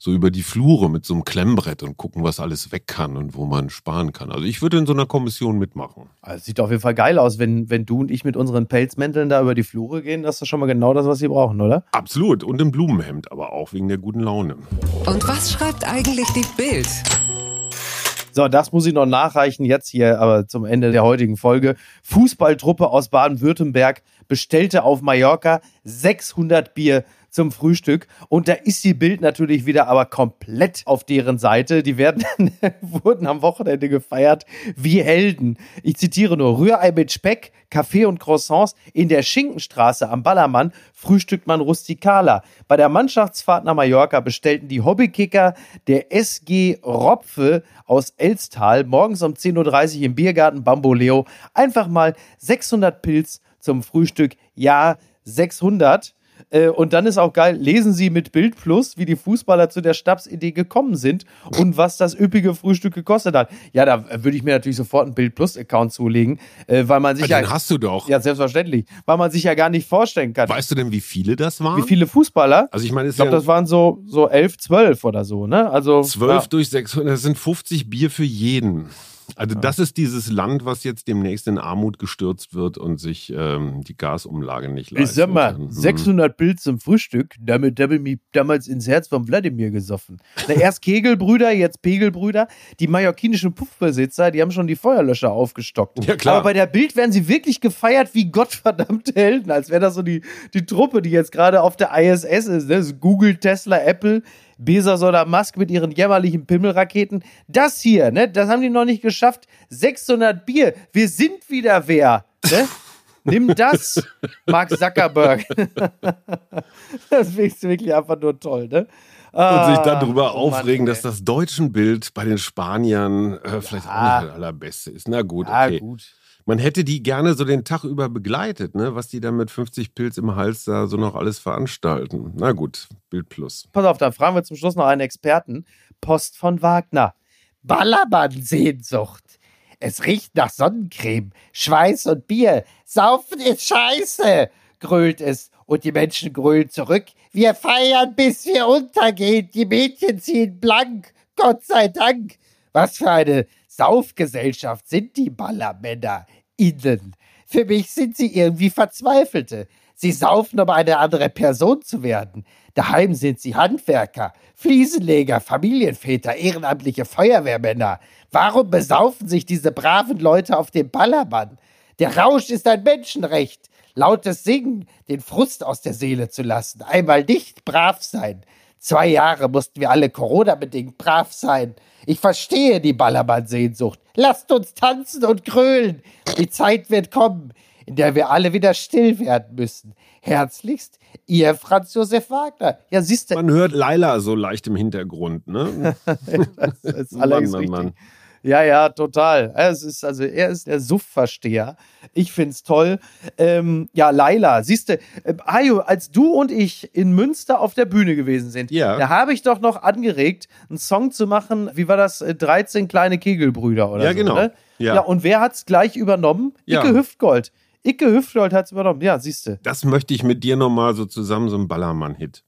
so über die Flure mit so einem Klemmbrett und gucken, was alles weg kann und wo man sparen kann. Also ich würde in so einer Kommission mitmachen. Also sieht auf jeden Fall geil aus, wenn, wenn du und ich mit unseren Pelzmänteln da über die Flure gehen. Das ist schon mal genau das, was sie brauchen, oder? Absolut. Und im Blumenhemd, aber auch wegen der guten Laune. Und was schreibt eigentlich die Bild? So, das muss ich noch nachreichen jetzt hier, aber zum Ende der heutigen Folge. Fußballtruppe aus Baden-Württemberg bestellte auf Mallorca 600 Bier zum Frühstück. Und da ist die Bild natürlich wieder aber komplett auf deren Seite. Die werden, (laughs) wurden am Wochenende gefeiert wie Helden. Ich zitiere nur, Rührei mit Speck, Kaffee und Croissants in der Schinkenstraße am Ballermann frühstückt man rustikaler. Bei der Mannschaftsfahrt nach Mallorca bestellten die Hobbykicker der SG Ropfe aus Elstal morgens um 10.30 Uhr im Biergarten Bamboleo einfach mal 600 Pilz zum Frühstück. Ja, 600. Äh, und dann ist auch geil, lesen Sie mit Bild Plus, wie die Fußballer zu der Stabsidee gekommen sind und was das üppige Frühstück gekostet hat. Ja, da würde ich mir natürlich sofort einen Bild Plus Account zulegen, äh, weil man sich ja. Den hast du doch. Ja, selbstverständlich. Weil man sich ja gar nicht vorstellen kann. Weißt du denn, wie viele das waren? Wie viele Fußballer? Also ich meine, ich glaube, ja das waren so, so elf, zwölf oder so, ne? Also. Zwölf ja. durch 600, (laughs) das sind 50 Bier für jeden. Also das ist dieses Land, was jetzt demnächst in Armut gestürzt wird und sich ähm, die Gasumlage nicht leistet. Ich sag mal, kann. 600 hm. Bild zum Frühstück, damit habe ich mich damals ins Herz von Wladimir gesoffen. Na, erst Kegelbrüder, jetzt Pegelbrüder. Die mallorquinischen Puffbesitzer, die haben schon die Feuerlöscher aufgestockt. Ja, klar. Aber bei der Bild werden sie wirklich gefeiert wie gottverdammte Helden, als wäre das so die, die Truppe, die jetzt gerade auf der ISS ist. Ne? Google, Tesla, Apple Bezos oder Musk mit ihren jämmerlichen Pimmelraketen. Das hier, ne, das haben die noch nicht geschafft. 600 Bier. Wir sind wieder wer, ne? (laughs) Nimm das, Mark Zuckerberg. (laughs) das finde wirklich einfach nur toll, ne? und sich dann darüber ah, oh aufregen, Mann, dass das deutschen Bild bei den Spaniern äh, vielleicht ja. auch nicht das allerbeste ist. Na gut, okay. Ja, gut. Man hätte die gerne so den Tag über begleitet, ne? was die dann mit 50 Pilz im Hals da so noch alles veranstalten. Na gut, Bild Plus. Pass auf, dann fragen wir zum Schluss noch einen Experten. Post von Wagner. Ballermann-Sehnsucht. Es riecht nach Sonnencreme, Schweiß und Bier. Saufen ist scheiße, grölt es. Und die Menschen grölen zurück. Wir feiern, bis wir untergehen. Die Mädchen ziehen blank. Gott sei Dank. Was für eine Saufgesellschaft sind die Ballermänner innen. Für mich sind sie irgendwie Verzweifelte. Sie saufen, um eine andere Person zu werden. Daheim sind sie Handwerker, Fliesenleger, Familienväter, ehrenamtliche Feuerwehrmänner. Warum besaufen sich diese braven Leute auf dem Ballermann? Der Rausch ist ein Menschenrecht. Lautes Singen, den Frust aus der Seele zu lassen. Einmal nicht brav sein. Zwei Jahre mussten wir alle Corona-bedingt brav sein. Ich verstehe die Ballermann-Sehnsucht. Lasst uns tanzen und grölen. Die Zeit wird kommen, in der wir alle wieder still werden müssen. Herzlichst, Ihr Franz Josef Wagner. Ja, siehst du. Man hört Laila so leicht im Hintergrund, ne? (laughs) das ist allerdings Mann, Mann, Mann. Ja, ja, total. Es ist, also er ist der Suff-Versteher. Ich find's toll. Ähm, ja, Laila, siehst du, äh, als du und ich in Münster auf der Bühne gewesen sind, ja. da habe ich doch noch angeregt, einen Song zu machen, wie war das, 13 äh, kleine Kegelbrüder oder ja, so. Genau. Ne? Ja, ja. Und wer hat's gleich übernommen? Ja. Icke Hüftgold. Icke Hüftgold hat's übernommen. Ja, siehst du. Das möchte ich mit dir nochmal so zusammen, so ein Ballermann-Hit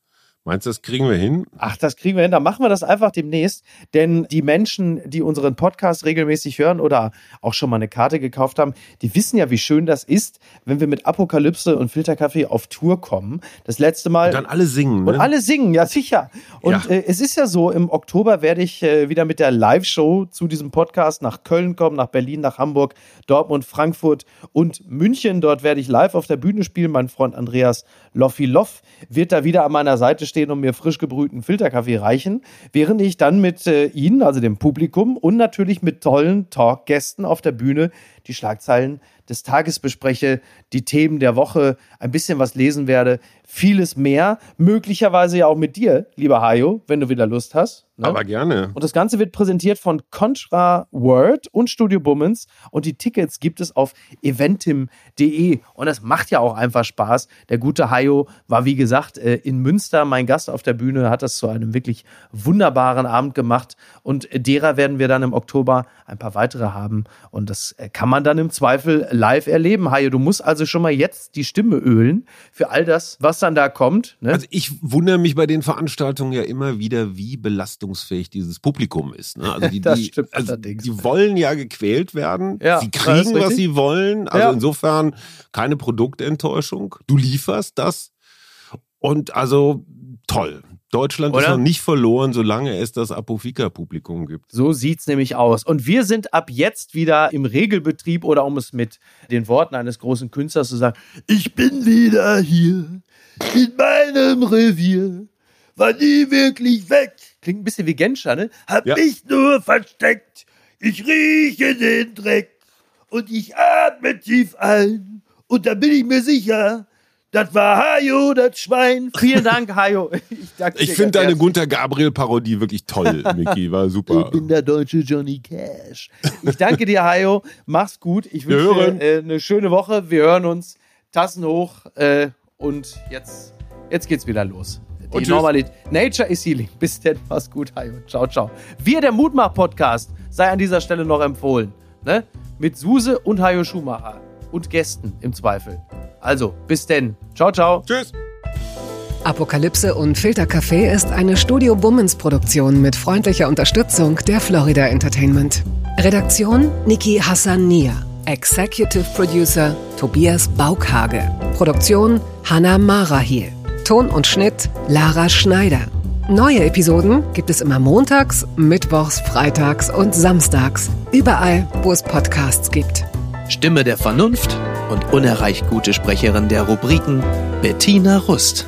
Meinst du, das kriegen wir hin? Ach, das kriegen wir hin. Dann machen wir das einfach demnächst. Denn die Menschen, die unseren Podcast regelmäßig hören oder auch schon mal eine Karte gekauft haben, die wissen ja, wie schön das ist, wenn wir mit Apokalypse und Filterkaffee auf Tour kommen. Das letzte Mal. Und dann alle singen. Ne? Und alle singen, ja sicher. Und Ja. Äh, es ist ja so, im Oktober werde ich äh, wieder mit der Live-Show zu diesem Podcast nach Köln kommen, nach Berlin, nach Hamburg, Dortmund, Frankfurt und München. Dort werde ich live auf der Bühne spielen. Mein Freund Andreas Loffi Loff wird da wieder an meiner Seite stehen und mir frisch gebrühten Filterkaffee reichen, während ich dann mit äh, Ihnen, also dem Publikum und natürlich mit tollen Talkgästen auf der Bühne die Schlagzeilen des Tages bespreche, die Themen der Woche, ein bisschen was lesen werde, vieles mehr, möglicherweise ja auch mit dir, lieber Hajo, wenn du wieder Lust hast. ne? Aber gerne. Und das Ganze wird präsentiert von Contra World und Studio Bummens. Und die Tickets gibt es auf eventim.de. Und das macht ja auch einfach Spaß. Der gute Hayo war, wie gesagt, äh, in Münster mein Gast auf der Bühne, hat das zu einem wirklich wunderbaren Abend gemacht. Und derer werden wir dann im Oktober ein paar weitere haben. Und das äh, kann man dann im Zweifel live erleben. Hayo, du musst also schon mal jetzt die Stimme ölen für all das, was dann da kommt. Ne? Also ich wundere mich bei den Veranstaltungen ja immer wieder, wie belastungsfähig dieses Publikum ist. Ne? Also (laughs) die, Das die, stimmt also allerdings. die wollen ja gequält werden. Ja, sie kriegen, was sie wollen. Also Ja. insofern keine Produktenttäuschung. Du lieferst das. Und also toll. Deutschland ist Oder? noch nicht verloren, solange es das Apofika-Publikum gibt. So sieht's nämlich aus. Und wir sind ab jetzt wieder im Regelbetrieb oder um es mit den Worten eines großen Künstlers zu sagen, ich bin wieder hier in meinem Revier, war nie wirklich weg. Klingt ein bisschen wie Genscher, ne? Hab Ja. mich nur versteckt, ich rieche den Dreck und ich atme tief ein und da bin ich mir sicher, das war Hajo, das Schwein. Vielen Dank, Hajo. (laughs) Ich, danke Ich finde deine. Gunter Gabriel-Parodie wirklich toll, (laughs) Micky. War super. Ich bin der deutsche Johnny Cash. Ich danke dir, Hajo. Mach's gut. Ich wünsche dir äh, eine schöne Woche. Wir hören uns. Tassen hoch. Äh, und jetzt, jetzt geht's wieder los. Die Und. Normalität. Nature is healing. (laughs) Bis denn. Mach's gut, Hajo. Ciao, ciao. Wir, der Mutmach-Podcast, sei an dieser Stelle noch empfohlen. Ne? Mit Suse und Hajo Schumacher. Und Gästen im Zweifel. Also, bis denn. Ciao, ciao. Tschüss. Apokalypse und Filtercafé ist eine Studio Bummens Produktion mit freundlicher Unterstützung der Florida Entertainment. Redaktion Niki Hassania. Executive Producer Tobias Baukhage. Produktion Hanna Marahiel. Ton und Schnitt Lara Schneider. Neue Episoden gibt es immer montags, mittwochs, freitags und samstags. Überall, wo es Podcasts gibt. Stimme der Vernunft und unerreicht gute Sprecherin der Rubriken Bettina Rust.